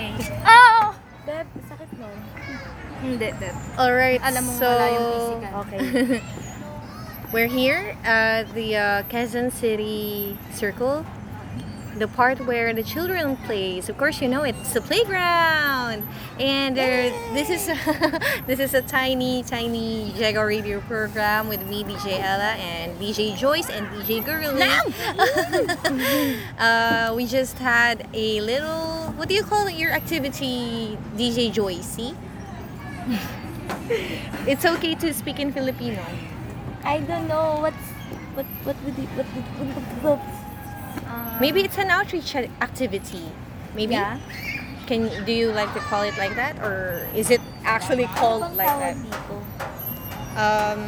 eh. Oh! Beb, sakit nun. Hindi, Beb. Alright, Alam mo so wala yung physical. Okay. we're here at the uh, Quezon City Circle. The part where the children plays. Of course, you know it. It's the playground, and uh, this is this is a tiny, tiny Jago review program with me, DJ Ella, and DJ Joyce and DJ Girly. uh, we just had a little. What do you call it? Your activity, DJ Joycey? it's okay to speak in Filipino. I don't know what's what what would it, what, what, what, what Maybe it's an outreach activity. Maybe. Yeah. Can do you like to call it like that, or is it actually called like that? dito? Um.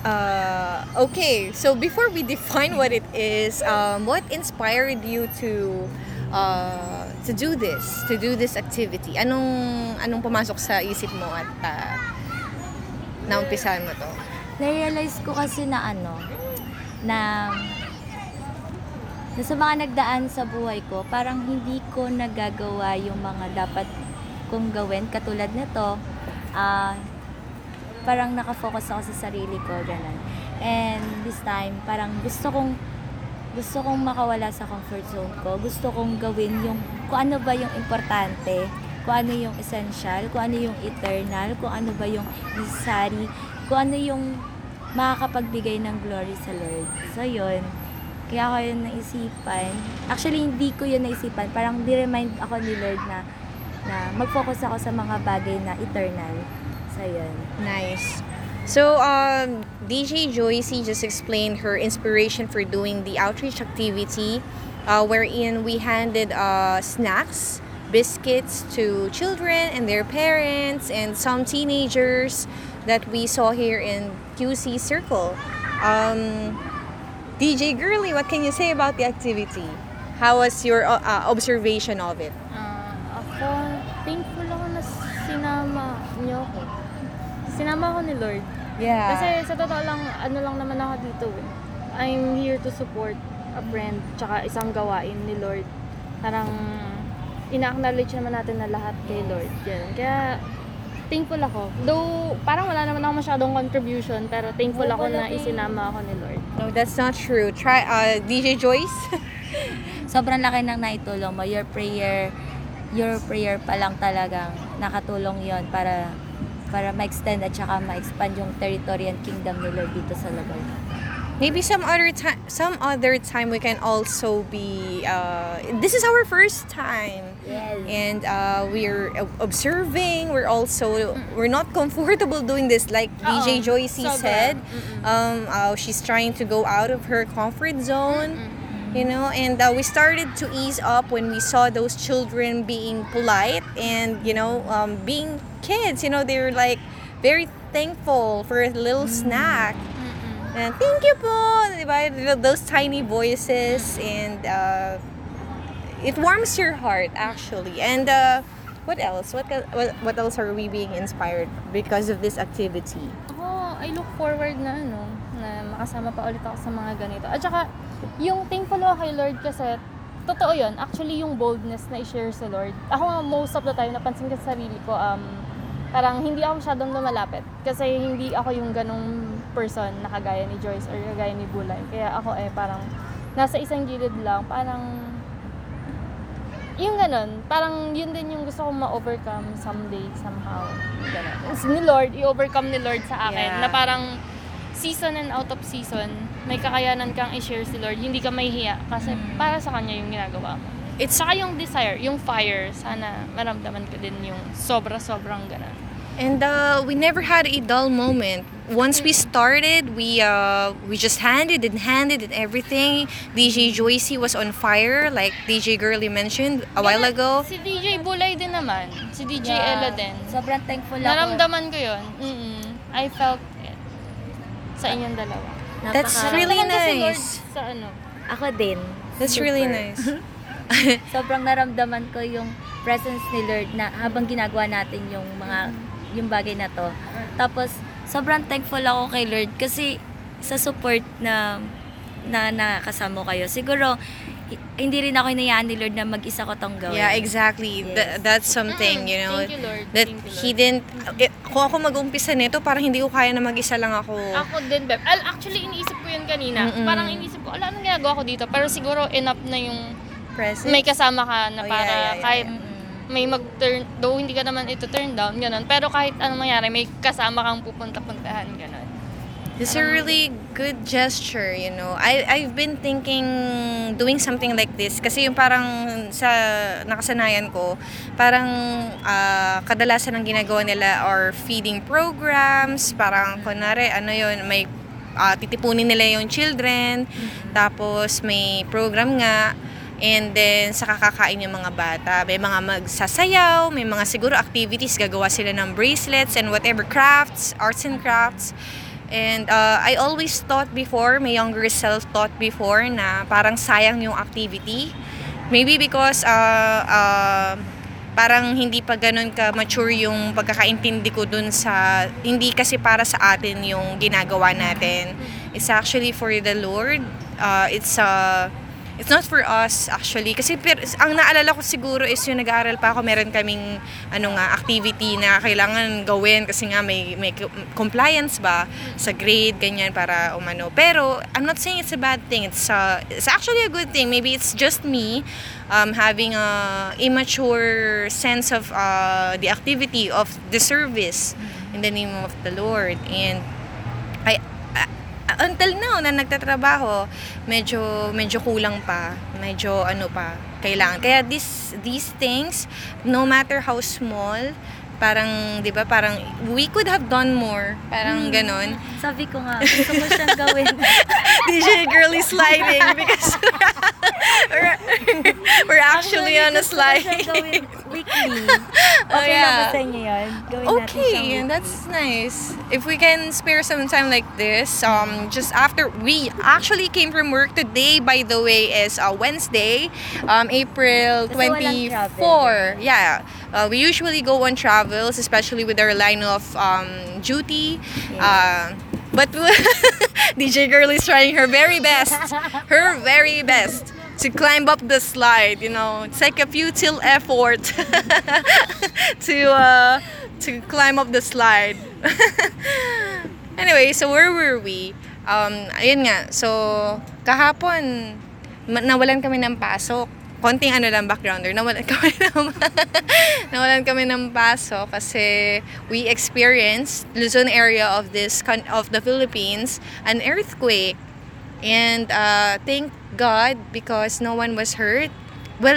Uh, okay, so before we define what it is, um, what inspired you to uh, to do this, to do this activity? Anong anong pumasok sa isip mo at uh, naumpisahan mo to? Na-realize ko kasi na ano, na, na sa mga nagdaan sa buhay ko, parang hindi ko nagagawa yung mga dapat kong gawin. Katulad nito, ah, parang nakafocus ako sa sarili ko, ganun. And this time, parang gusto kong gusto kong makawala sa comfort zone ko. Gusto kong gawin yung kung ano ba yung importante, kung ano yung essential, kung ano yung eternal, kung ano ba yung necessary, kung ano yung makakapagbigay ng glory sa Lord. So, yun. Kaya ako yun naisipan. Actually, hindi ko yun naisipan. Parang di-remind ako ni Lord na na mag-focus ako sa mga bagay na eternal. So, yun. Nice. So, um, DJ Joycey just explained her inspiration for doing the outreach activity, uh, wherein we handed uh, snacks, biscuits to children and their parents, and some teenagers that we saw here in QC Circle. Um, DJ Girly, what can you say about the activity? How was your uh, uh, observation of it? Ah, ako, thankful ako na sinama niyo ako. Sinama ako ni Lord. Yeah. Kasi sa totoo lang, ano lang naman ako dito eh. I'm here to support a friend, tsaka isang gawain ni Lord. Parang, ina-acknowledge naman natin na lahat kay Lord. Yan. Kaya, thankful ako. Though, parang wala naman ako masyadong contribution, pero thankful ako na isinama ako ni Lord. no, that's not true. Try uh, DJ Joyce. sobrang laki ng naitulong mo. Your prayer, your prayer pa lang talagang nakatulong yon para para ma-extend at saka ma-expand yung territory and kingdom ni Lord dito sa lugar. Maybe some other time, some other time we can also be. Uh, this is our first time, Yes. and uh, we're observing. We're also we're not comfortable doing this, like DJ Oo, Joycey sobra. said. Um, uh, she's trying to go out of her comfort zone. You know, and uh, we started to ease up when we saw those children being polite and you know um, being kids. You know, they were like very thankful for a little snack. And thank you po, di ba? Those tiny voices and uh, it warms your heart actually. And uh, what else? What, what what else are we being inspired because of this activity? Ako, I look forward na ano, na makasama pa ulit ako sa mga ganito. At saka, yung thankful ako kay Lord kasi, totoo yun, actually yung boldness na i-share sa Lord. Ako most of the time, napansin ko sa sarili ko, um, parang hindi ako masyadong lumalapit. Kasi hindi ako yung ganong person na kagaya ni Joyce or kagaya ni Bulay. Kaya ako eh, parang nasa isang gilid lang, parang yung ganun, parang yun din yung gusto kong ma-overcome someday, somehow. Ganun. Ni Lord, i-overcome ni Lord sa akin. Yeah. Na parang season and out of season, may kakayanan kang i-share si Lord. Hindi ka mahihiya kasi para sa Kanya yung ginagawa mo. It's Saka yung desire, yung fire, sana maramdaman ko din yung sobra-sobrang ganun. And uh, we never had a dull moment. Once we started, we uh, we just handed and handed and everything. DJ Joycey was on fire, like DJ Girly mentioned a while ago. Si DJ Bulay din naman. Si DJ Yeah. Ella din. Sobrang thankful ako. Naramdaman ko yun. Mm-mm. I felt it. Sa inyong dalawa. That's Napaka- really Naramdaman ko si Lord nice. Sa ano. Ako din. That's Super. really nice. Sobrang naramdaman ko yung presence ni Lord na habang ginagawa natin yung mga yung bagay na to. Tapos sobrang thankful ako kay Lord kasi sa support na na nakasama kayo. Siguro hi- hindi rin ako inayaan ni Lord na mag-isa ko tong gawin. Yeah, exactly. Yes. Th- that's something, you know. Thank you, Lord. That Thank you, Lord. he didn't, eh, kung ako mag-umpisa nito, parang hindi ko kaya na mag-isa lang ako. Ako din, Beb. Al- Actually, iniisip ko yun kanina. Mm-mm. Parang iniisip ko, ala, anong ginagawa ko dito? Pero siguro enough na yung Present. may kasama ka na Oh, yeah, para yeah, yeah, kahit. May mag-turn, though hindi ka naman ito turn down, ganun. Pero kahit anong mangyari, may kasama kang pupunta-puntahan, ganun. It's a really good gesture, you know. I I've been thinking doing something like this kasi yung parang sa nakasanayan ko, parang ah, kadalasan ang ginagawa nila are feeding programs, parang kunwari ano yun, may ah, titipunin nila yung children, tapos may program nga, And then, sa kakakain yung mga bata. May mga magsasayaw, may mga siguro activities, gagawa sila ng bracelets and whatever crafts, arts and crafts. And uh, I always thought before, my younger self thought before na parang sayang yung activity. Maybe because uh, uh, parang hindi pa ganun ka mature yung pagkakaintindi ko dun sa hindi kasi para sa atin yung ginagawa natin. It's actually for the Lord. Uh, it's uh, It's not for us actually. Kasi pero, ang naalala ko siguro is yung nag-aaral pa ako meron kaming ano nga activity na kailangan gawin kasi nga may may co- compliance ba sa grade ganyan para umano. Pero I'm not saying it's a bad thing. It's uh, it's actually a good thing. Maybe it's just me um, having a immature sense of uh, the activity of the service in the name of the Lord. And I until now na nagtatrabaho, medyo medyo kulang pa, medyo ano pa, kailangan. Kaya this these things, no matter how small, parang 'di ba, parang we could have done more, parang ganon. Sabi ko nga, gusto ko siyang gawin. DJ girl is sliding because we're, we're actually on a slide. weekly. Oh, Okay yeah. sa inyo yun? Gawin Okay, that's nice. If we can spare some time like this, um, just after we actually came from work today, by the way, is uh, Wednesday, um, April Kasi walang twenty travel. four. Yeah, uh, we usually go on travels, especially with our line of um, duty. Uh, but DJ Girl is trying her very best, her very best to climb up the slide. You know, it's like a futile effort to uh, to climb up the slide. anyway, so where were we? Um, ayun nga, so kahapon nawalan kami ng pasok. Konting ano lang backgrounder, nawalan kami ng nawalan kami ng pasok kasi we experienced Luzon area of this of the Philippines an earthquake and uh, thank God because no one was hurt. Well,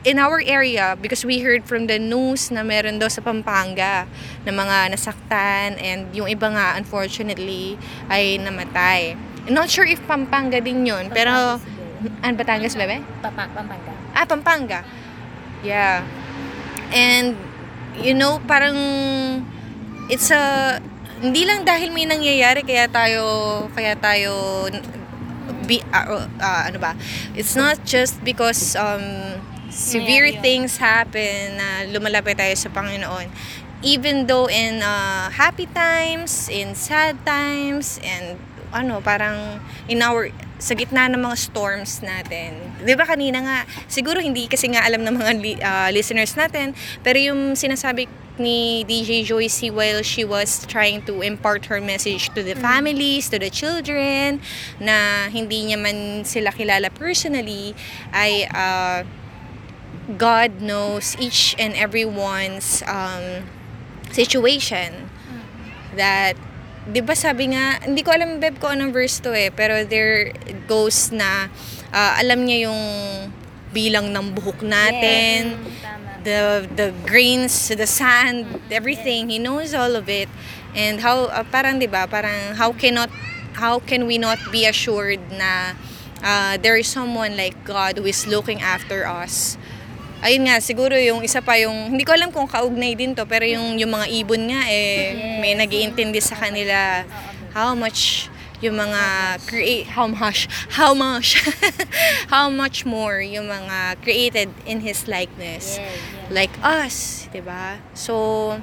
in our area, because we heard from the news na meron daw sa Pampanga na mga nasaktan and yung iba nga, unfortunately, ay namatay. I'm not sure if Pampanga din yun, pero... Ano, Batangas, bebe? Papa, Pampanga. Ah, Pampanga. Yeah. And, you know, parang, it's a, hindi lang dahil may nangyayari kaya tayo, kaya tayo, be, ah, ah, ano ba, it's not just because um, severe yun. things happen na lumalapit tayo sa Panginoon. Even though in uh, happy times, in sad times, and ano, parang in our, sa gitna ng mga storms natin. Di ba kanina nga, siguro hindi kasi nga alam ng mga li- ah, listeners natin, pero yung sinasabi ni DJ Joycey while she was trying to impart her message to the families, to the children, na hindi niya man sila kilala personally, ay ah, God knows each and everyone's um, situation. That, di ba sabi nga, hindi ko alam Beb ko anong verse to eh, pero there goes na ah, alam niya yung bilang ng buhok natin, Tama. the the grains, the sand, everything. He knows all of it. And how uh, parang 'di ba? Parang how cannot how can we not be assured na uh, there is someone like God who is looking after us. Ayun nga, siguro yung isa pa yung, hindi ko alam kung kaugnay din to, pero yung, yung mga ibon nga eh, may nagiintindi sa kanila. How much yung mga create how much how much how much more yung mga created in his likeness. Yes, yes. like us 'di ba? So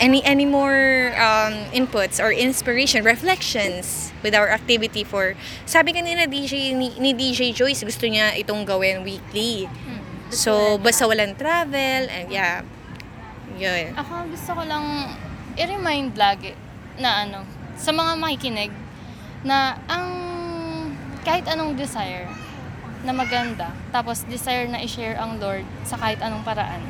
any any more um, inputs or inspiration, reflections with our activity for sabi kanina DJ ni, ni DJ Joyce gusto niya itong gawin weekly. So basta walang travel and yeah. Yun. Ako gusto ko lang i-remind lagi na ano, sa mga makikinig, na ang kahit anong desire na maganda, tapos desire na i-share ang Lord sa kahit anong paraan,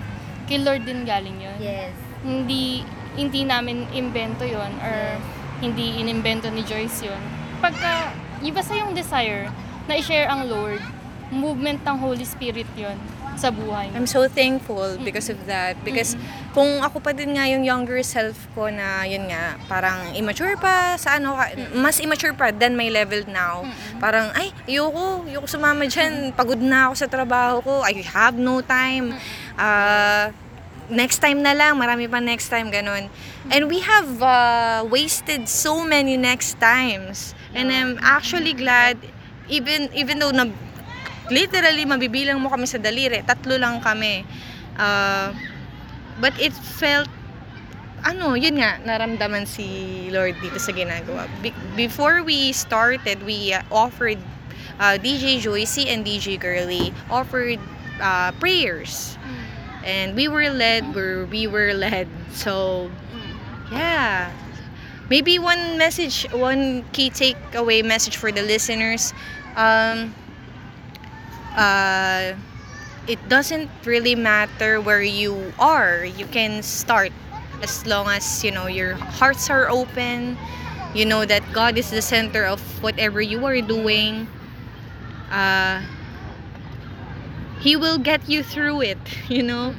kay Lord din galing yun. Yes. Hindi, hindi namin invento yon or hindi inimbento ni Joyce yun. Pagka, yung basta yung desire na i-share ang Lord, movement ng Holy Spirit yon sa buhay. I'm so thankful because of that. Because kung ako pa din nga yung younger self ko na yun nga, parang immature pa sa ano, ka- mas immature pa than my level now. Parang, ay, ayoko, ayoko sumama dyan. Pagod na ako sa trabaho ko. I have no time. Uh, next time na lang, marami pa next time, ganun. And we have uh, wasted so many next times. And I'm actually glad, even even though na, literally mabibilang mo kami sa daliri, tatlo lang kami. Uh, but it felt ano, yun nga, naramdaman si Lord dito sa ginagawa. Be- before we started, we uh, offered uh, DJ Joycey and DJ Girly offered uh, prayers. And we were led where we were led. So, yeah. Maybe one message, one key takeaway message for the listeners. Um, uh, it doesn't really matter where you are. You can start as long as you know your hearts are open. You know that God is the center of whatever you are doing. Uh, he will get you through it. You know,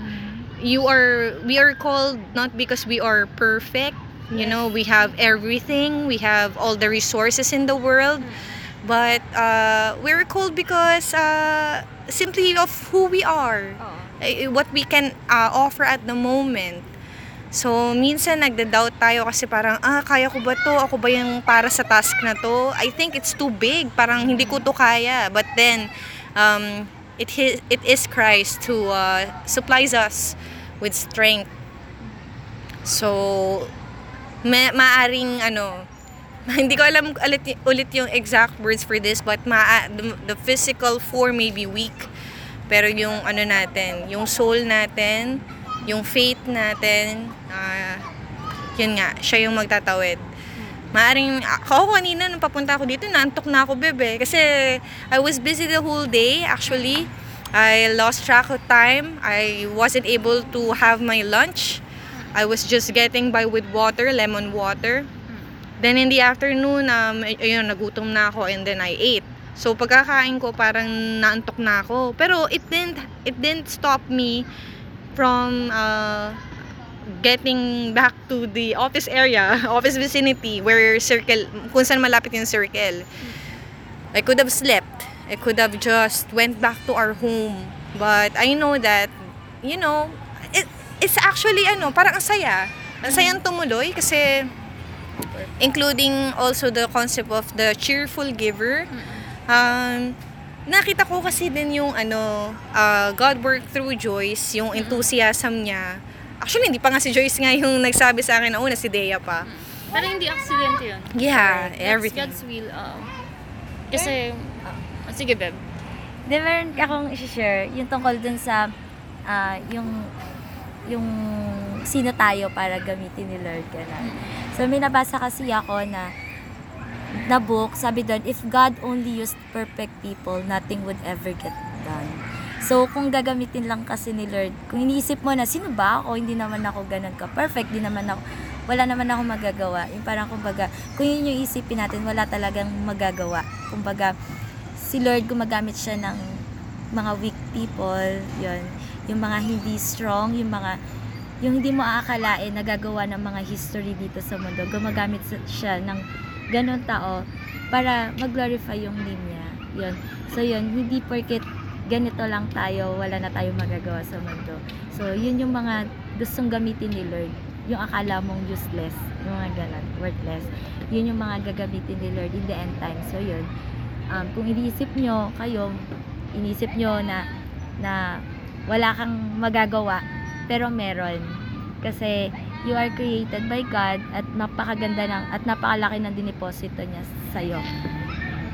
you are. We are called not because we are perfect. You know, we have everything. We have all the resources in the world but uh, we're called because uh, simply of who we are. Eh, what we can uh, offer at the moment. So minsan nagda-doubt tayo kasi parang ah kaya ko ba to? Ako ba yung para sa task na to? I think it's too big. Parang hindi ko to kaya. But then um, it, it is Christ who uh, supplies us with strength. So ma- maaring ano hindi ko alam ulit, ulit yung exact words for this but ma the, the physical form may be weak pero yung ano natin yung soul natin yung faith natin ah, yun nga siya yung magtatawid Maaring, ako kanina nung papunta ako dito, naantok na ako, bebe. Kasi I was busy the whole day, actually. I lost track of time. I wasn't able to have my lunch. I was just getting by with water, lemon water. Then in the afternoon, um, ay- ayun, nagutom na ako and then I ate. So pagkakain ko parang naantok na ako. Pero it didn't it didn't stop me from uh, getting back to the office area, office vicinity where circle kung saan malapit yung circle. I could have slept. I could have just went back to our home. But I know that you know, it, it's actually ano, parang ang saya. Ang sayang tumuloy kasi including also the concept of the cheerful giver. Um, nakita ko kasi din yung ano, uh, God work through Joyce, yung enthusiasm niya. Actually, hindi pa nga si Joyce nga yung nagsabi sa akin na una, si Dea pa. Pero hindi accident yun. Yeah, That's everything. God's will. oo. kasi, ah, sige, Beb. Di meron akong i-share yung tungkol dun sa ah, yung yung sino tayo para gamitin ni Lord na. So may nabasa kasi ako na na book, sabi doon, if God only used perfect people, nothing would ever get done. So, kung gagamitin lang kasi ni Lord, kung iniisip mo na, sino ba ako? Hindi naman ako ganun ka. Perfect, di naman ako, wala naman ako magagawa. Yung parang, kumbaga, kung yun yung isipin natin, wala talagang magagawa. Kumbaga, si Lord gumagamit siya ng mga weak people, yon yung mga hindi strong, yung mga yung hindi mo aakalain nagagawa ng mga history dito sa mundo. Gumagamit siya ng ganun tao para mag-glorify yung niya. Yun. So yun, hindi porket ganito lang tayo, wala na tayong magagawa sa mundo. So yun yung mga gustong gamitin ni Lord. Yung akala mong useless, yung mga ganun, worthless. Yun yung mga gagamitin ni Lord in the end time. So yun, um, kung iniisip nyo, kayo, iniisip nyo na, na wala kang magagawa, pero meron. Kasi you are created by God at napakaganda ng at napakalaki ng diniposito niya sa'yo.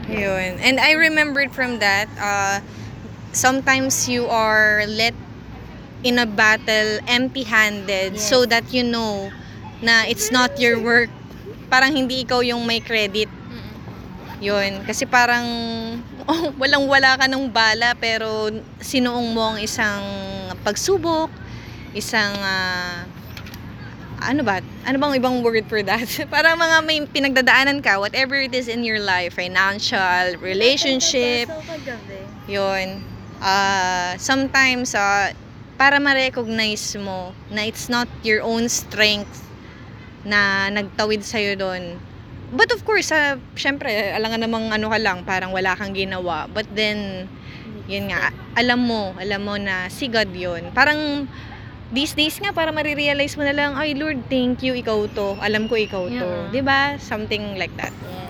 Yun. And I remembered from that, uh, sometimes you are let in a battle empty-handed Yes. so that you know na it's not your work. Parang hindi ikaw yung may credit. Yun. Kasi parang oh, walang-wala ka ng bala pero sinuong mo ang isang pagsubok, isang ah, ano ba? Ano bang ibang word for that? Parang mga may pinagdadaanan ka, whatever it is in your life, financial, relationship, yun. Ah, sometimes, ah, para ma-recognize mo na it's not your own strength na nagtawid sa'yo doon. But of course, ah, syempre, alam nga namang ano ka lang, parang wala kang ginawa. But then, yun nga, alam mo, alam mo na si God yun. Parang, these days nga, para marirealize mo na lang, ay Lord, thank you, ikaw to. Alam ko ikaw to. Yeah. 'Di ba Something like that. Yes.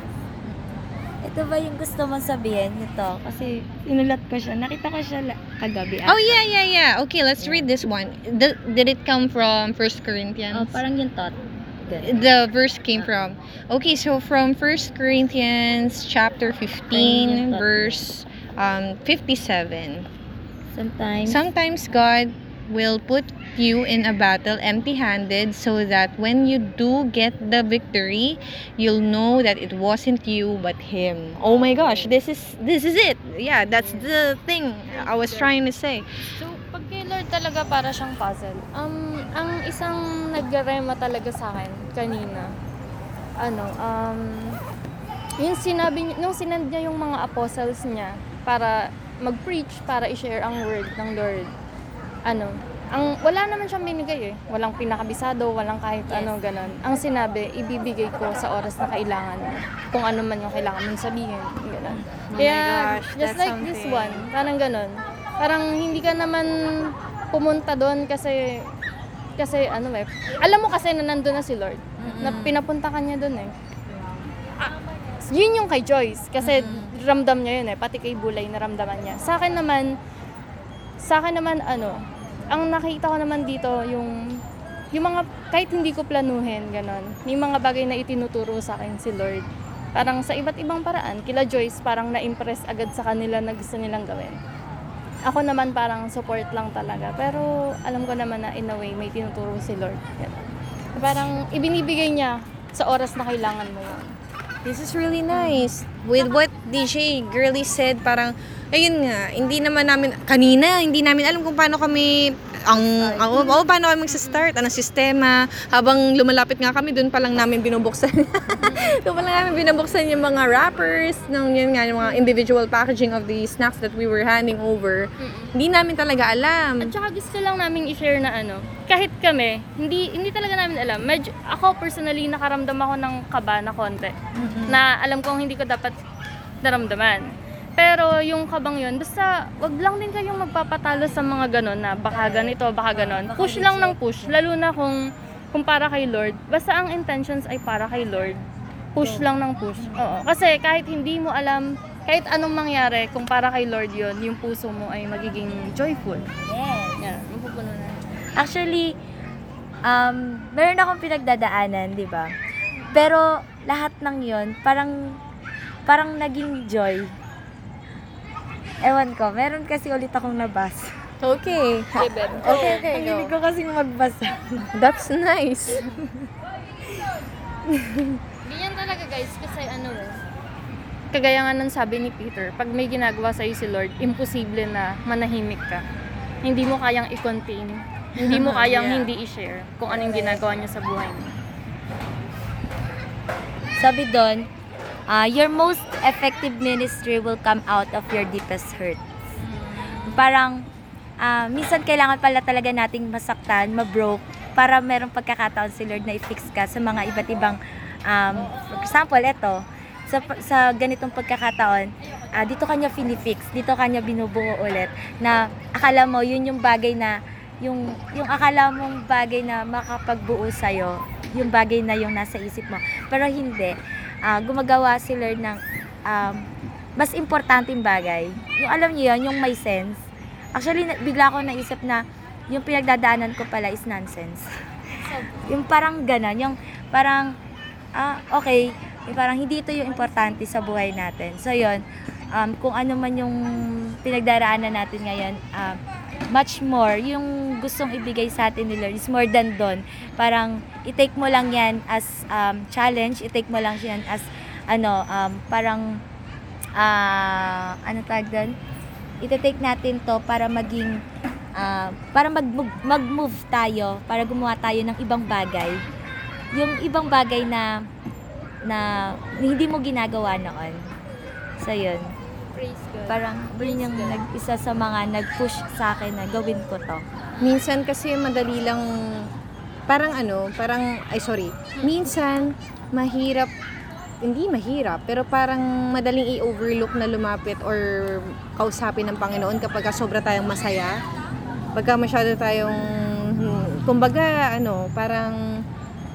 Ito ba yung gusto mong sabihin ito? Kasi inulat ko siya. Nakita ko siya la- kagabi. Oh, yeah, yeah, yeah. Okay, let's read this one. The, did it come from First Corinthians? Oh, parang yung thought. Good. the verse came from. Okay, so from First Corinthians chapter 15, verse um, 57. Sometimes, Sometimes God will put you in a battle empty-handed so that when you do get the victory, you'll know that it wasn't you but him. Oh my gosh, this is this is it. Yeah, that's the thing I was trying to say. So, pag kay Lord talaga para siyang puzzle. Um, ang isang nagrema talaga sa akin kanina, ano, um, yung sinabi nung sinend niya yung mga apostles niya para mag-preach, para i-share ang word ng Lord. Ano, ang wala naman siyang binigay eh. Walang pinakabisado, walang kahit ano ganon. Ang sinabi, ibibigay ko sa oras na kailangan. Kung ano man yung kailangan mong sabihin. Ganon. Oh Kaya, gosh, just like this something. one, parang ganon. Parang hindi ka naman pumunta doon kasi kasi ano eh, alam mo kasi na nandun na si Lord. Na pinapunta ka niya doon eh. Ah, yun yung kay Joyce. Kasi ramdam niya yun eh. Pati kay Bulay naramdaman niya. Sa akin naman, sa akin naman ano, ang nakita ko naman dito yung yung mga kahit hindi ko planuhin ganon. May mga bagay na itinuturo sa akin si Lord. Parang sa iba't ibang paraan, kila Joyce parang na-impress agad sa kanila na gusto nilang gawin. Ako naman parang support lang talaga. Pero alam ko naman na in a way may tinuturo si Lord. Ganon. Parang ibinibigay niya sa oras na kailangan mo yun. This is really nice. With what DJ Girly said, parang, ayun nga, hindi naman namin, kanina, hindi namin alam kung paano kami, ang, ang oh, paano kami magsa-start, anong sistema. Habang lumalapit nga kami, doon pa lang namin binubuksan. doon pa lang namin binubuksan yung mga wrappers, ng yun nga, yung mga individual packaging of the snacks that we were handing over. Hindi namin talaga alam. At saka gusto lang namin i-share na ano, kahit kami, hindi hindi talaga namin alam. Medyo, ako personally, nakaramdam ako ng kaba na konti. Na alam kong hindi ko dapat naramdaman. Pero yung kabang yun, basta wag lang din kayong magpapatalo sa mga ganon na baka ganito, baka ganon. Push lang ng push, lalo na kung, kung para kay Lord. Basta ang intentions ay para kay Lord. Push lang ng push. Oo. Kasi kahit hindi mo alam, kahit anong mangyari, kung para kay Lord yon yung puso mo ay magiging joyful. yes. Yan, mapupuno na. Actually, um, meron akong pinagdadaanan, di ba? Pero lahat ng yon parang parang naging joy. Ewan ko, meron kasi ulit akong nabasa. Okay. Okay, Beb. Okay, okay, Ang go. hilig ko kasing magbasa. That's nice. Ganyan talaga guys, kasi ano eh. Kagaya nga ng sabi ni Peter, pag may ginagawa sa'yo si Lord, imposible na manahimik ka. Hindi mo kayang i-contain. Hindi mo kayang Yeah. hindi i-share kung anong ginagawa niya sa buhay mo. Sabi doon, ah, your most effective ministry will come out of your deepest hurt. Parang, ah, minsan kailangan pala talaga nating masaktan, mabroke, para merong pagkakataon si Lord na i-fix ka sa mga iba't ibang, um, for example, eto, sa, sa ganitong pagkakataon, ah, dito kanya finifix, dito kanya binubuo ulit, na akala mo, yun yung bagay na, yung, yung akala mong bagay na makapagbuo sa'yo, yung bagay na yung nasa isip mo. Pero hindi. Ah, gumagawa si Lord ng um, mas importanteng bagay. Yung alam niyo yun, yung may sense. Actually, bigla ko naisip na yung pinagdadaanan ko pala is nonsense. Yung parang ganon, yung parang, ah, okay, yung parang hindi ito yung importante sa buhay natin. So, yun, um, kung ano man yung pinagdaraanan natin ngayon, um, much more, yung gustong ibigay sa atin ni Lord is more than doon. Parang, i-take mo lang yan as um, challenge, i-take mo lang yan as, ano, um, parang, ah, ano tawag doon? Iti-take natin to para maging, ah, para mag-move, mag-move tayo, para gumawa tayo ng ibang bagay. Yung ibang bagay na, na hindi mo ginagawa noon. So, yun. Praise God. Parang, yun yung nag, isa sa mga nag-push sa akin na gawin ko to. Minsan kasi madali lang, parang ano, parang, ay sorry, minsan mahirap, hindi mahirap, pero parang madaling i-overlook na lumapit or kausapin ng Panginoon kapag sobra tayong masaya. Pagka masyado tayong, kumbaga, ano, parang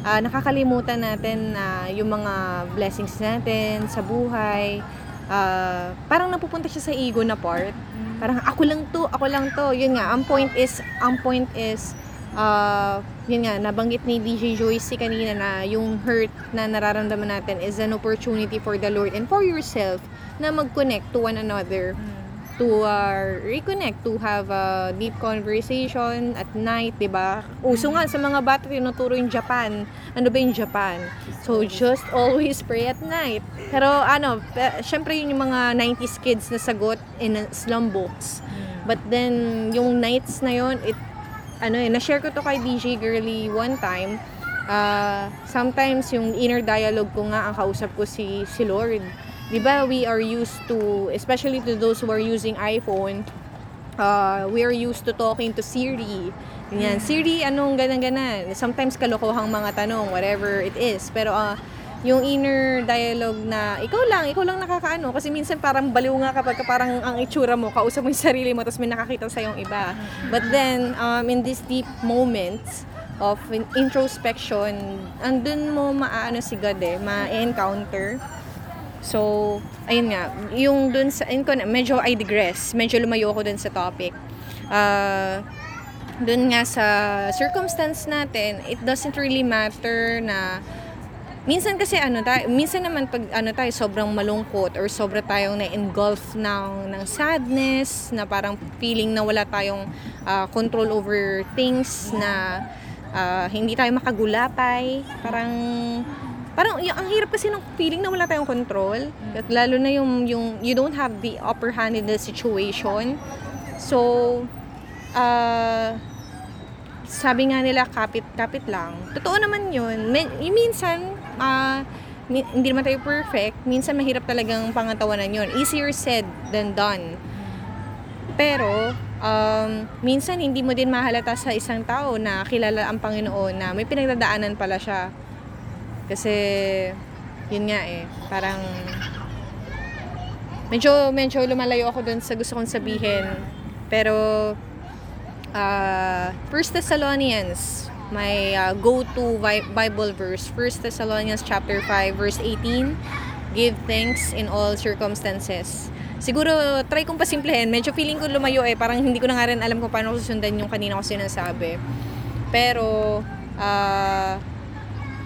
ah, nakakalimutan natin na yung mga blessings natin sa buhay. Ah, parang napupunta siya sa ego na part. Parang ako lang to, ako lang to. Yun nga, ang point is, ang point is, uh, yun nga, nabanggit ni DJ Joyce kanina na yung hurt na nararamdaman natin is an opportunity for the Lord and for yourself na mag-connect to one another to uh, reconnect, to have a deep conversation at night, 'di ba? Uso nga sa mga bata tinuturo yung Japan. Ano ba yung Japan? So just always pray at night. Pero ano, syempre yun yung mga 90s kids na sagot in slum books. But then yung nights na yun, it ano eh, na-share ko to kay DJ Girly one time. Uh, sometimes yung inner dialogue ko nga ang kausap ko si si Lord. 'Di ba we are used to especially to those who are using iPhone, uh, we are used to talking to Siri. Ganyan, Siri, anong ganan-ganan? Sometimes kalokohang mga tanong, whatever it is. Pero ah, yung inner dialogue na ikaw lang, ikaw lang nakakaano. Kasi minsan parang baliw nga kapag parang ang itsura mo, kausap mo yung sarili mo, tapos may nakakita sa yung iba. But then, um, in these deep moments of in- introspection, andun mo maaano si God eh, ma-encounter. So, ayun nga, yung dun sa, ayun ko medyo I digress, medyo lumayo ako dun sa topic. Uh, dun nga sa circumstance natin, it doesn't really matter na minsan kasi ano tayo, minsan naman pag ano tayo sobrang malungkot or sobra tayong na-engulf ng, ng sadness, na parang feeling na wala tayong ah, control over things na ah, hindi tayo makagulapay, parang parang y- ang hirap kasi ng feeling na wala tayong control. At lalo na yung yung you don't have the upper hand in the situation. So ah sabi nga nila kapit kapit lang. Totoo naman 'yun. May, yung minsan mi- hindi naman tayo perfect. Minsan mahirap talagang pangatawanan 'yun. Easier said than done. Pero um, minsan hindi mo din mahalata sa isang tao na kilala ang Panginoon na may pinagdadaanan pala siya. Kasi yun nga eh, parang medyo medyo lumalayo ako dun sa gusto kong sabihin. Pero uh, First Thessalonians, my uh, go-to Bi- Bible verse, First Thessalonians chapter 5 verse 18, give thanks in all circumstances. Siguro try kong pasimplehin. Medyo feeling ko lumayo eh, parang hindi ko na nga rin alam kung paano susundan yung kanina ko sinasabi. Pero uh,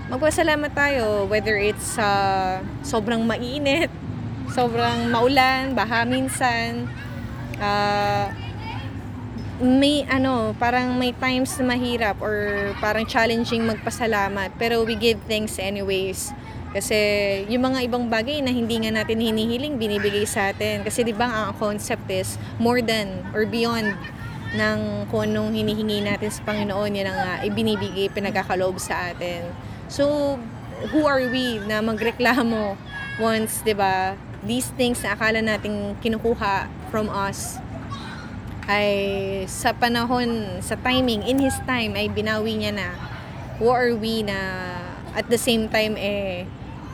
magpasalamat tayo whether it's uh, sobrang mainit, sobrang maulan, baha minsan, uh, may ano, parang may times na mahirap or parang challenging magpasalamat. Pero we give thanks anyways. Kasi yung mga ibang bagay na hindi nga natin hinihiling, binibigay sa atin. Kasi di ba ang concept is more than or beyond ng kung anong hinihingi natin sa Panginoon, yan ang uh, ibinibigay, pinagkakaloob sa atin. So, who are we na magreklamo once, di ba, these things na akala nating kinukuha from us ay sa panahon, sa timing, in His time, ay binawi niya na. Who are we na at the same time, eh,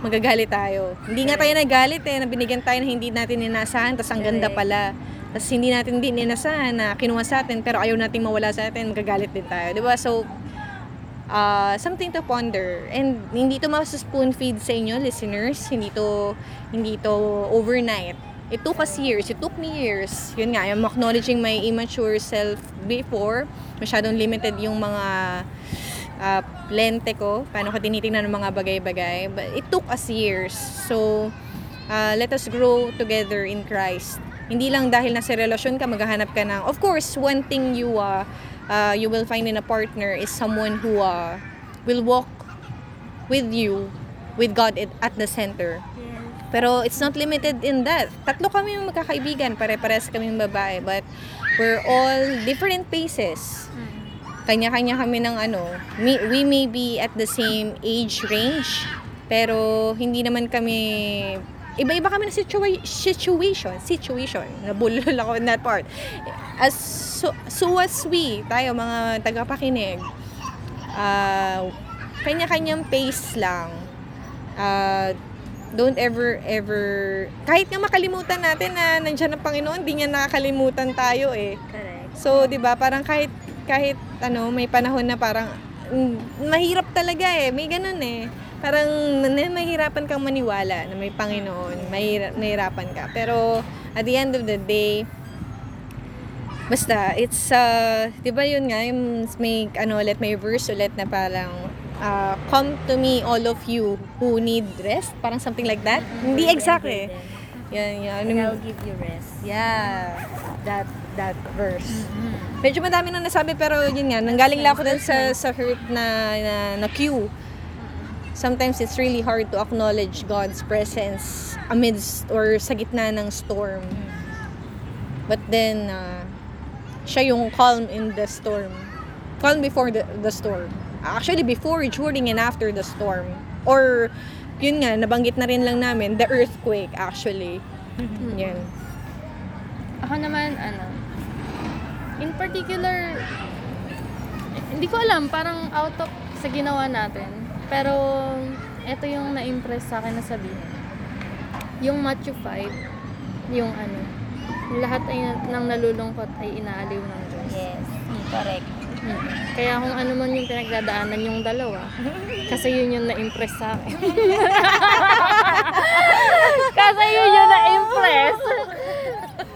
magagalit tayo. Hindi nga tayo nagalit eh, na binigyan tayo na hindi natin inasahan, tapos ang ganda pala. Tapos hindi natin din inasahan na kinuha sa atin, pero ayaw nating mawala sa atin, magagalit din tayo. Di ba? So, uh, something to ponder. And hindi to spoon feed sa inyo, listeners. Hindi to, hindi to overnight. It took us years. It took me years. Yun nga, I'm acknowledging my immature self before. Masyadong limited yung mga uh, lente ko, paano ko tinitingnan ng mga bagay-bagay. But it took us years. So, uh, let us grow together in Christ. Hindi lang dahil nasa relasyon ka, maghahanap ka ng, of course, one thing you, uh, uh, you will find in a partner is someone who uh, will walk with you, with God at the center. Pero it's not limited in that. Tatlo kami yung magkakaibigan, pare-pares kami yung babae, but we're all different paces. Kanya-kanya kami ng ano, we, we may be at the same age range, pero hindi naman kami iba-iba kami na situa- situation, situation. Nabulol ako in that part. As so, so as we, tayo mga tagapakinig, ah, kanya-kanyang pace lang. Ah, don't ever, ever, kahit nga makalimutan natin na nandiyan ang Panginoon, hindi niya nakakalimutan tayo eh. Correct. So, 'di ba, parang kahit kahit ano, may panahon na parang mm, mahirap talaga eh. May ganun eh. Parang na- mahirapan kang maniwala na may Panginoon, mahira, mahirapan ka. Pero at the end of the day, basta it's uh, 'di ba yun nga, yung may ano ulit may verse ulit na parang uh, come to me all of you who need rest, parang something like that. Hindi exactly. Yan, yan. And I'll give you rest. Yeah, that that verse. Medyo madami nang nasabi pero yun nga, nanggaling lang ako dun sa, sa hurt na, na, na cue. Sometimes it's really hard to acknowledge God's presence amidst or sa gitna ng storm. But then, uh, siya yung calm in the storm. Calm before the, the storm. Actually, before, during, and after the storm. Or, yun nga, nabanggit na rin lang namin, the earthquake actually. Yan. Ako naman, ano, in particular, hindi ko alam, parang out of sa ginawa natin. Pero, ito yung na-impress sa akin na sabihin. Yung Matthew 5, yung ano, lahat ay ng nalulungkot ay inaaliw ng Diyos. Yes. Correct. Mm. Kaya kung ano man yung pinagdadaanan yung dalawa, kasi yun yung na-impress sa akin. kasi yun yung na-impress.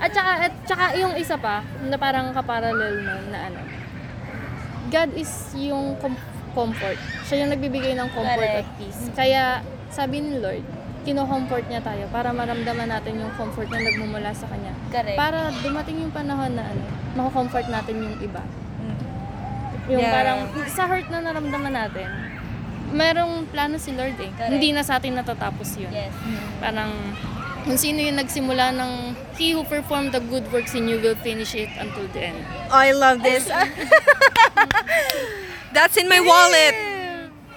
At saka, at saka yung isa pa, na parang kaparallel nun, na ano, God is yung comfort. Siya yung nagbibigay ng comfort at Correct. peace. Kaya, sabi ni Lord, kino-comfort niya tayo para maramdaman natin yung comfort na nagmumula sa Kanya. Correct. Para dumating yung panahon na ano, mako-comfort natin yung iba. Yung Yeah. parang sa hurt na naramdaman natin, merong plano si Lord eh. Correct. Hindi na sa atin natatapos yun. Yes. Parang kung sino yung nagsimula ng He who performed the good works in you will finish it until the end. I love this. That's in my wallet.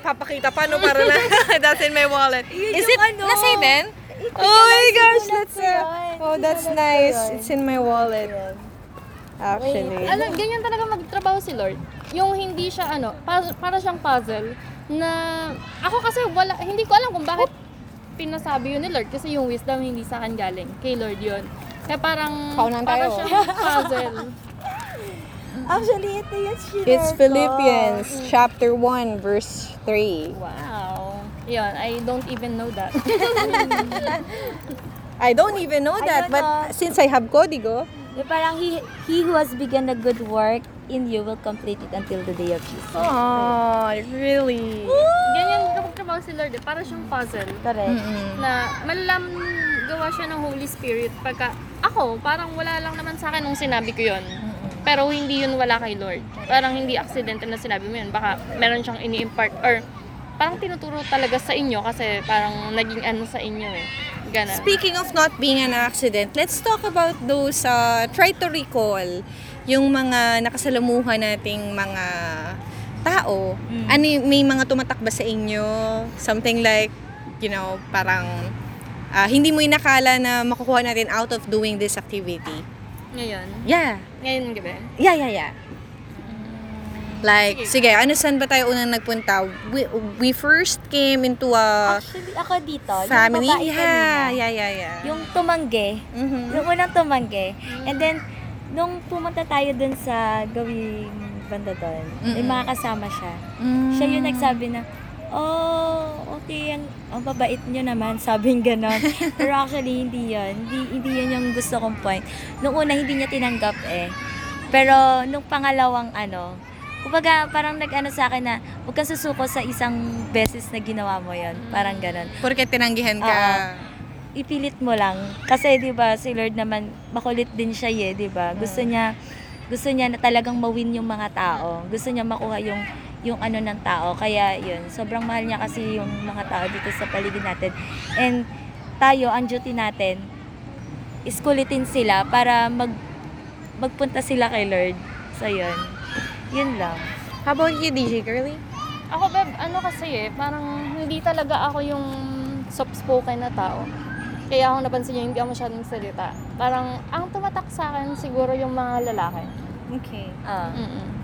Papakita pa no para lang. That's in my wallet. Is it ano. nasa din? Oh my gosh, that's uh, Oh, that's nice. It's in my wallet. Actually. Alam, ganyan talaga magtrabaho si Lord. Yung hindi siya ano, para, para siyang puzzle na ako kasi wala, hindi ko alam kung bakit pinasabi yun ni Lord kasi yung wisdom hindi sa akin galing. Kay Lord yun. Kaya parang Paunan para tayo. siyang puzzle. Actually, ito yung shinare It's ko. Philippians chapter 1 verse 3. Wow. Yun, I don't even know that. I don't even know I that, but know. since I have Código, Yung parang he, he who has begun a good work in you will complete it until the day of Jesus. oh, really? Ganyan kapag trabaho si Lord, eh, para siyang puzzle. Correct. Mm-mm. na malalaman gawa siya ng Holy Spirit pagka ako parang wala lang naman sa akin nung sinabi ko yon pero hindi yun wala kay Lord parang hindi aksidente na sinabi mo yun baka meron siyang ini-impart or parang tinuturo talaga sa inyo kasi parang naging ano sa inyo eh ganun Speaking of not being an accident, let's talk about those, uh, try to recall yung mga nakasalamuhan nating mga tao. Ano, yung- may mga tumatak ba sa inyo? Something like, you know, parang ah, hindi mo inakala na makukuha natin out of doing this activity. ngayon Yeah. Ngayon gabi Yeah, yeah, yeah. Like, sige, ano saan ba tayo unang nagpunta? We, we first came into a Actually, ako dito, family. yung babae Yeah, kanina, yeah, yeah, yeah. yung tumangge, Mhm. yung unang tumangge. And then, nung pumunta tayo dun sa gawing banda doon, may Mm-mm. mga kasama siya. Mm. Siya yung nagsabi na, oh, okay, ang, ang babait nyo naman, sabing ganon. Pero actually, hindi yun. Hindi, hindi yun yung gusto kong point. Nung una, hindi niya tinanggap eh. Pero, nung pangalawang ano, kumbaga parang nag-ano sa akin na huwag kang susuko sa isang beses na ginawa mo yon Parang ganun. Porque tinanggihan ka. Oo. Ipilit mo lang. Kasi 'di ba si Lord naman makulit din siya eh, 'di ba? Gusto niya gusto niya na talagang mawin yung mga tao. Gusto niya makuha yung yung ano ng tao. Kaya yun, sobrang mahal niya kasi yung mga tao dito sa paligid natin. And tayo, ang duty natin, is kulitin sila para mag magpunta sila kay Lord. So yun. Yun lang. How about you, DJ Girly? Ako, Beb, ano kasi eh, parang hindi talaga ako yung soft-spoken na tao. Kaya ako napansin niyo, hindi ako masyadong salita. Parang, ang tumatak sa akin siguro yung mga lalaki. Okay. Ah. Mm-mm.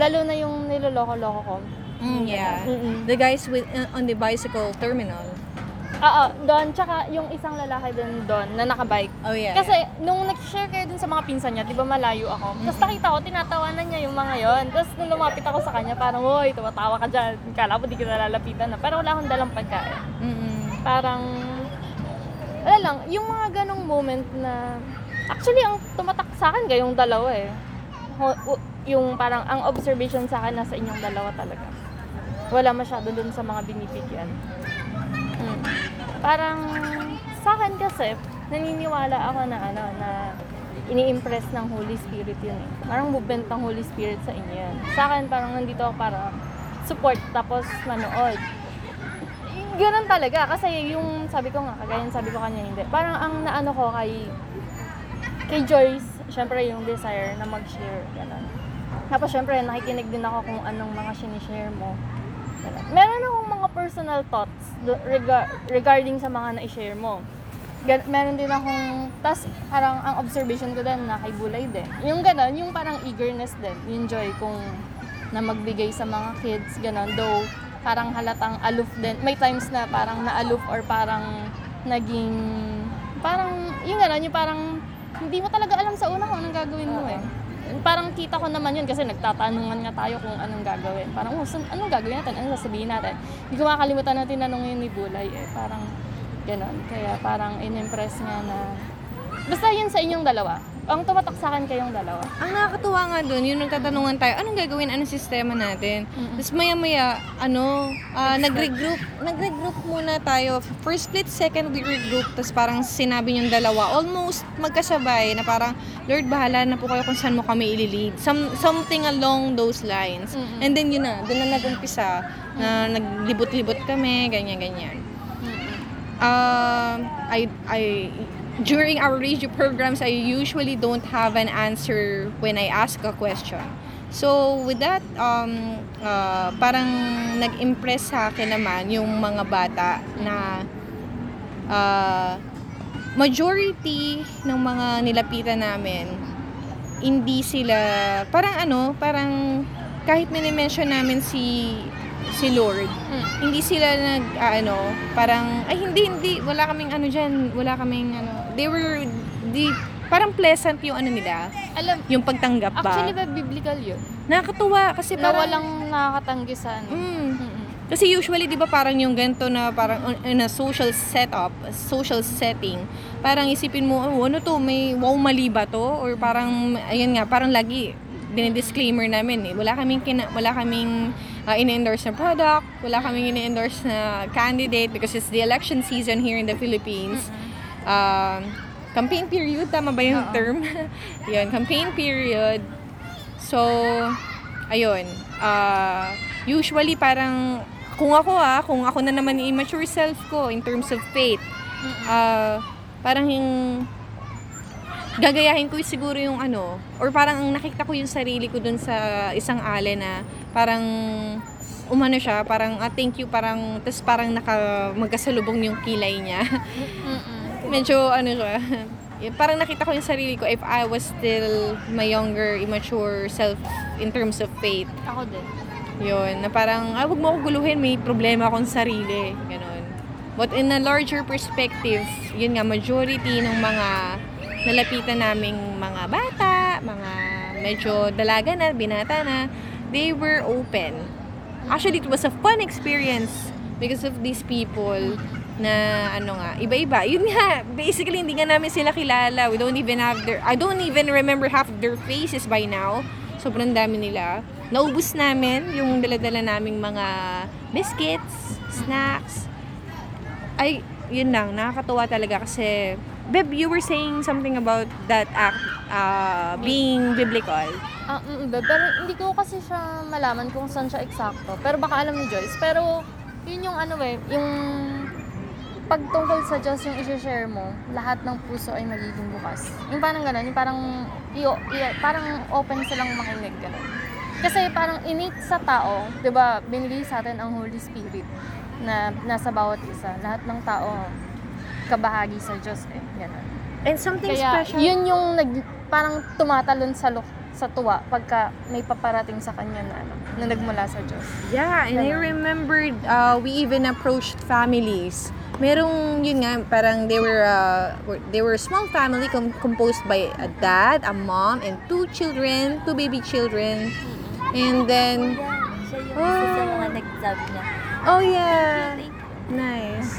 Lalo na yung niloloko-loko ko. Mm, yeah. Mm-mm. The guys with uh, on the bicycle terminal. Oo, doon. Tsaka yung isang lalaki din doon na nakabike. Oh, yeah. Kasi nung nag-share kayo dun sa mga pinsan niya, di ba malayo ako? Tapos nakita ko, tinatawanan niya yung mga yon. Tapos nung lumapit ako sa kanya, parang, Hoy, tumatawa ka dyan. Kala ko di ka nalalapitan na. Pero wala akong dalang pagkain. Mm-mm. Parang, wala lang, yung mga ganong moment na, actually, ang tumatak sa akin kayong dalawa eh. Ho- Yung parang, ang observation sa akin nasa inyong dalawa talaga. Wala masyado dun sa mga binibigyan. Mm. Parang, sa akin kasi, naniniwala ako na ano, na ini-impress ng Holy Spirit yun eh. Parang movement ng Holy Spirit sa inyo yan. Sa akin, parang nandito ako para support tapos manood. Ganun talaga. Kasi yung sabi ko nga, kagaya sabi ko kanya hindi. Parang ang naano ko kay kay Joyce, syempre yung desire na mag-share. Ganun. Tapos syempre nakikinig din ako kung anong mga sinishare mo. Ganun. Meron akong mga personal thoughts rega- regarding sa mga na-share mo. Gan- meron din akong, tas parang ang observation ko din na kay Bulay din. Yung gano'n, yung parang eagerness din, yung joy kung na magbigay sa mga kids, gano'n. Though, parang halatang aloof din. May times na parang na-aloof or parang naging, parang, yung gano'n, yung parang hindi mo talaga alam sa una kung anong gagawin mo eh. Parang kita ko naman yun kasi nagtatanungan nga tayo kung anong gagawin. Parang, oh, san- anong gagawin natin? Anong sasabihin natin? Hindi ko makakalimutan na tinanong yun ni Bulay eh. Parang, ganon. Kaya parang in-impress nga na, basta yun sa inyong dalawa. Ang tumatak sa akin kayong dalawa. Ang nakakatuwa nga doon, yung nagtatanungan tayo, anong gagawin, anong sistema natin? Mm-mm. Tapos maya-maya, ano, ah, nag-regroup, nag-regroup muna tayo. First split, second we regroup, tapos parang sinabi yung dalawa, almost magkasabay, na parang, Lord, bahala na po kayo kung saan mo kami ililid. Some, something along those lines. Mm-mm. And then yun na, doon na nag-umpisa, na naglibot-libot kami, ganyan-ganyan. Um, I, I, during our radio programs, I usually don't have an answer when I ask a question. So, with that, um, uh, parang nag-impress sa akin naman yung mga bata na uh, majority ng mga nilapitan namin, hindi sila, parang ano, parang kahit minimension namin si si Lord, Mm. hindi sila nag ah, ano, parang ay hindi hindi wala kaming ano diyan, wala kaming ano. They were the parang pleasant yung ano nila, Alam, yung pagtanggap ba. actually ba biblical yun? Nakakatuwa kasi Na parang walang nakakatanggi sa ano. Mm. Mm-mm. Kasi usually 'di ba parang yung ganito na parang on- in a social setup, social setting, parang isipin mo, oh, ano to, may wow mali ba to or parang ayun nga, parang lagi dinidisclaimer namin eh. Wala kaming kina, wala kaming uh, ini-endorse na product, wala kaming ini-endorse na candidate because it's the election season here in the Philippines. Um, campaign period, tama ba yung Oo. term? yun, campaign period. So, ayun. Uh, usually parang, kung ako ah, kung ako na naman yung immature self ko in terms of faith, uh, parang yung gagayahin ko siguro yung ano, or parang ang nakita ko yung sarili ko dun sa isang ale na parang umano siya, parang ah, thank you, parang, tas parang naka, magkasalubong yung kilay niya. Medyo ano siya, parang nakita ko yung sarili ko if I was still my younger, immature self in terms of faith. Ako din. Yun, na parang, ah, wag mo ako guluhin, may problema akong sarili. Ganon. But in a larger perspective, yun nga, majority ng mga nalapitan naming mga bata, mga medyo dalaga na, binata na, they were open. Actually, it was a fun experience because of these people na ano nga, iba-iba. Yun nga, basically hindi nga namin sila kilala. We don't even have their, I don't even remember half of their faces by now. Sobrang dami nila. Naubos namin yung dala-dala naming mga biscuits, snacks. Ay, yun lang. Nakakatuwa talaga kasi Beb, you were saying something about that act uh, being biblical. Mm, mm, pero hindi ko kasi siya malaman kung saan siya eksakto. Pero baka alam ni Joyce. Pero yun yung ano eh, yung pagtungkol sa Diyos yung i-share mo, lahat ng puso ay magiging bukas. Yung parang gano'n, yung parang, iyo, iyo, parang open silang makinig gano'n. Kasi parang innate sa tao, 'di ba, binigay sa atin ang Holy Spirit na nasa bawat isa. Lahat ng tao kabahagi sa Diyos eh, gano'n. And something Kaya special. yun yung nag, parang tumatalon sa luk sa tuwa pagka may paparating sa kanya na ano, na nagmula sa Diyos. Yeah, and I Ganon. remembered uh, we even approached families. Merong yun nga parang they were uh, they were a small family com- composed by a dad, a mom, and two children, two baby children. And then Siya yung isa Oh. mga nagsabi niya. oh yeah, nice.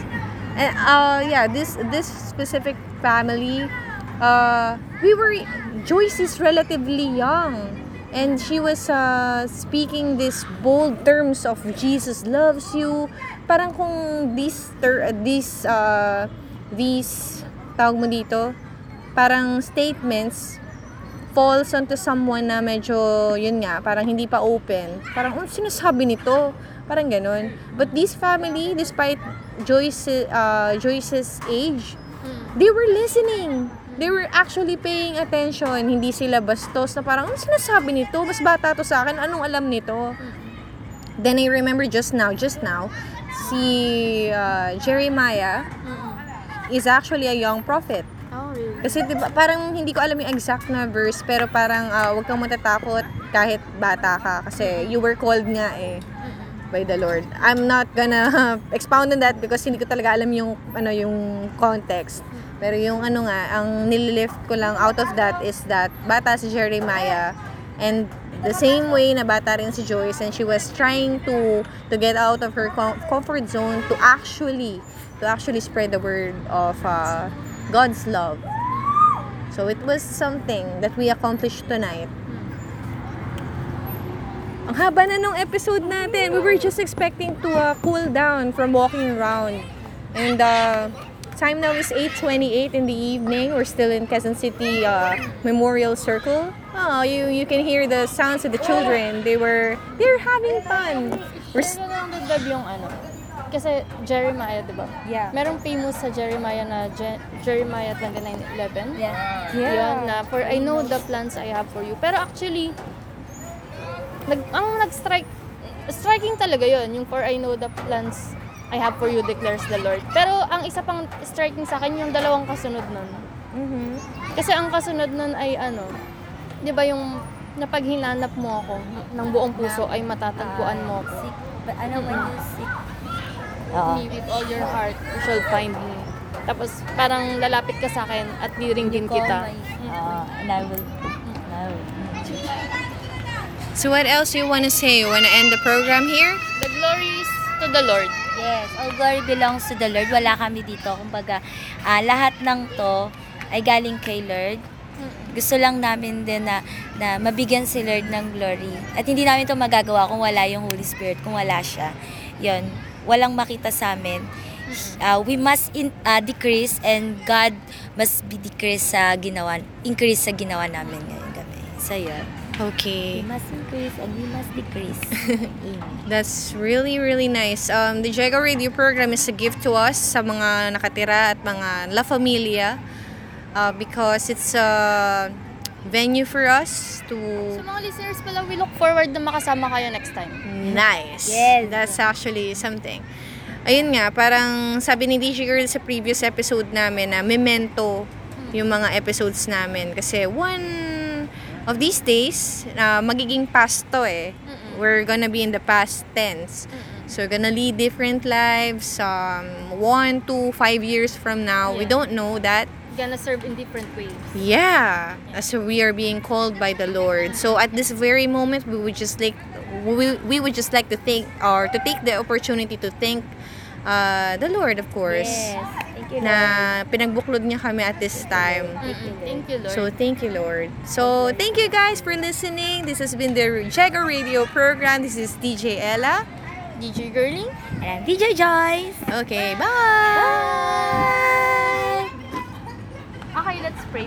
And uh yeah, this this specific family uh we were Joyce is relatively young and she was uh, speaking these bold terms of Jesus loves you. Parang kung these ter- uh, these uh, these tawag mo dito, parang statements falls onto someone na medyo, yun nga, parang hindi pa open. Parang, ano sinasabi nito? Parang ganun. But this family, despite Joyce, uh, Joyce's age, they were listening. They were actually paying attention. Hindi sila bastos na parang, ano sinasabi nito? Mas bata to sa akin. Anong alam nito? Then I remember just now, just now, si uh, Jeremiah is actually a young prophet. Oh? Kasi 'di ba parang hindi ko alam yung exact na verse pero parang ah, huwag kang matatakot kahit bata ka kasi you were called nga eh by the Lord. I'm not gonna expound on that because hindi ko talaga alam yung ano yung context. Pero yung ano nga, ang nililift ko lang out of that is that bata si Jeremiah and the same way na bata rin si Joyce and she was trying to to get out of her com- comfort zone to actually to actually spread the word of uh, God's love. So it was something that we accomplished tonight. Ang haba na nung episode natin. We were just expecting to uh, cool down from walking around. And uh, time now is 8.28 in the evening. We're still in Quezon City uh, Memorial Circle. Oh, you you can hear the sounds of the children. They were they're having fun. We're s- Pero lang dagdag yung ano. Kasi Jeremiah, di ba? Yeah. Merong famous sa Jeremiah na Je- Jeremiah 29.11. Yeah. Yun, na for I know the plans I have for you. Pero actually, nag, ang nag-strike, striking talaga yon yung for I know the plans I have for you declares the Lord. Pero ang isa pang striking sa akin yung dalawang kasunod nun. Mhm. Kasi ang kasunod nun ay ano, di ba yung napag hinanap mo ako ng buong puso ay matatagpuan mo ako. Seek, but ano when you seek? Oo. Me with all your heart, you shall find me. Tapos parang lalapit ka sa akin at diringgin Call kita. my- Oo, and I will, and I will. So what else you want to say? You want to end the program here? The glory is to the Lord. Yes, all glory belongs to the Lord. Wala kami dito. Kumbaga, ah, lahat ng to ay galing kay Lord. Gusto lang namin din na, na mabigyan si Lord ng glory. At hindi namin to magagawa kung wala yung Holy Spirit, kung wala siya. Yon, walang makita sa amin. Ah, we must in, ah, decrease and God must be decrease sa ginawa, increase sa ginawa namin ngayong gabi. So, yun. Okay. We must increase and we must decrease. That's really, really nice. Um, the Jego Radio program is a gift to us sa mga nakatira at mga La Familia uh, because it's a venue for us to Sa mga listeners pala, we look forward na makasama kayo next time. nice. Yes. That's actually something. Ayun nga, parang sabi ni DJ Girl sa previous episode namin na memento yung mga episodes namin. Kasi one of these days, uh, magiging past to eh. We're gonna be in the past tense. So we're gonna lead different lives. Um, one to five years from now, we Yeah. don't know that. Gonna serve in different ways. Yeah, so we are being called by the Lord. So at this very moment, we would just like we, we would just like to thank or to take the opportunity to thank uh, the Lord, of course. Yes na pinagbuklod niya kami at this time. Thank you, Lord. So, thank you, Lord. So, thank you guys for listening. This has been the Jago Radio program. This is DJ Ella. DJ Girling. And I'm DJ Joyce. Okay, bye! Bye! Okay, let's pray.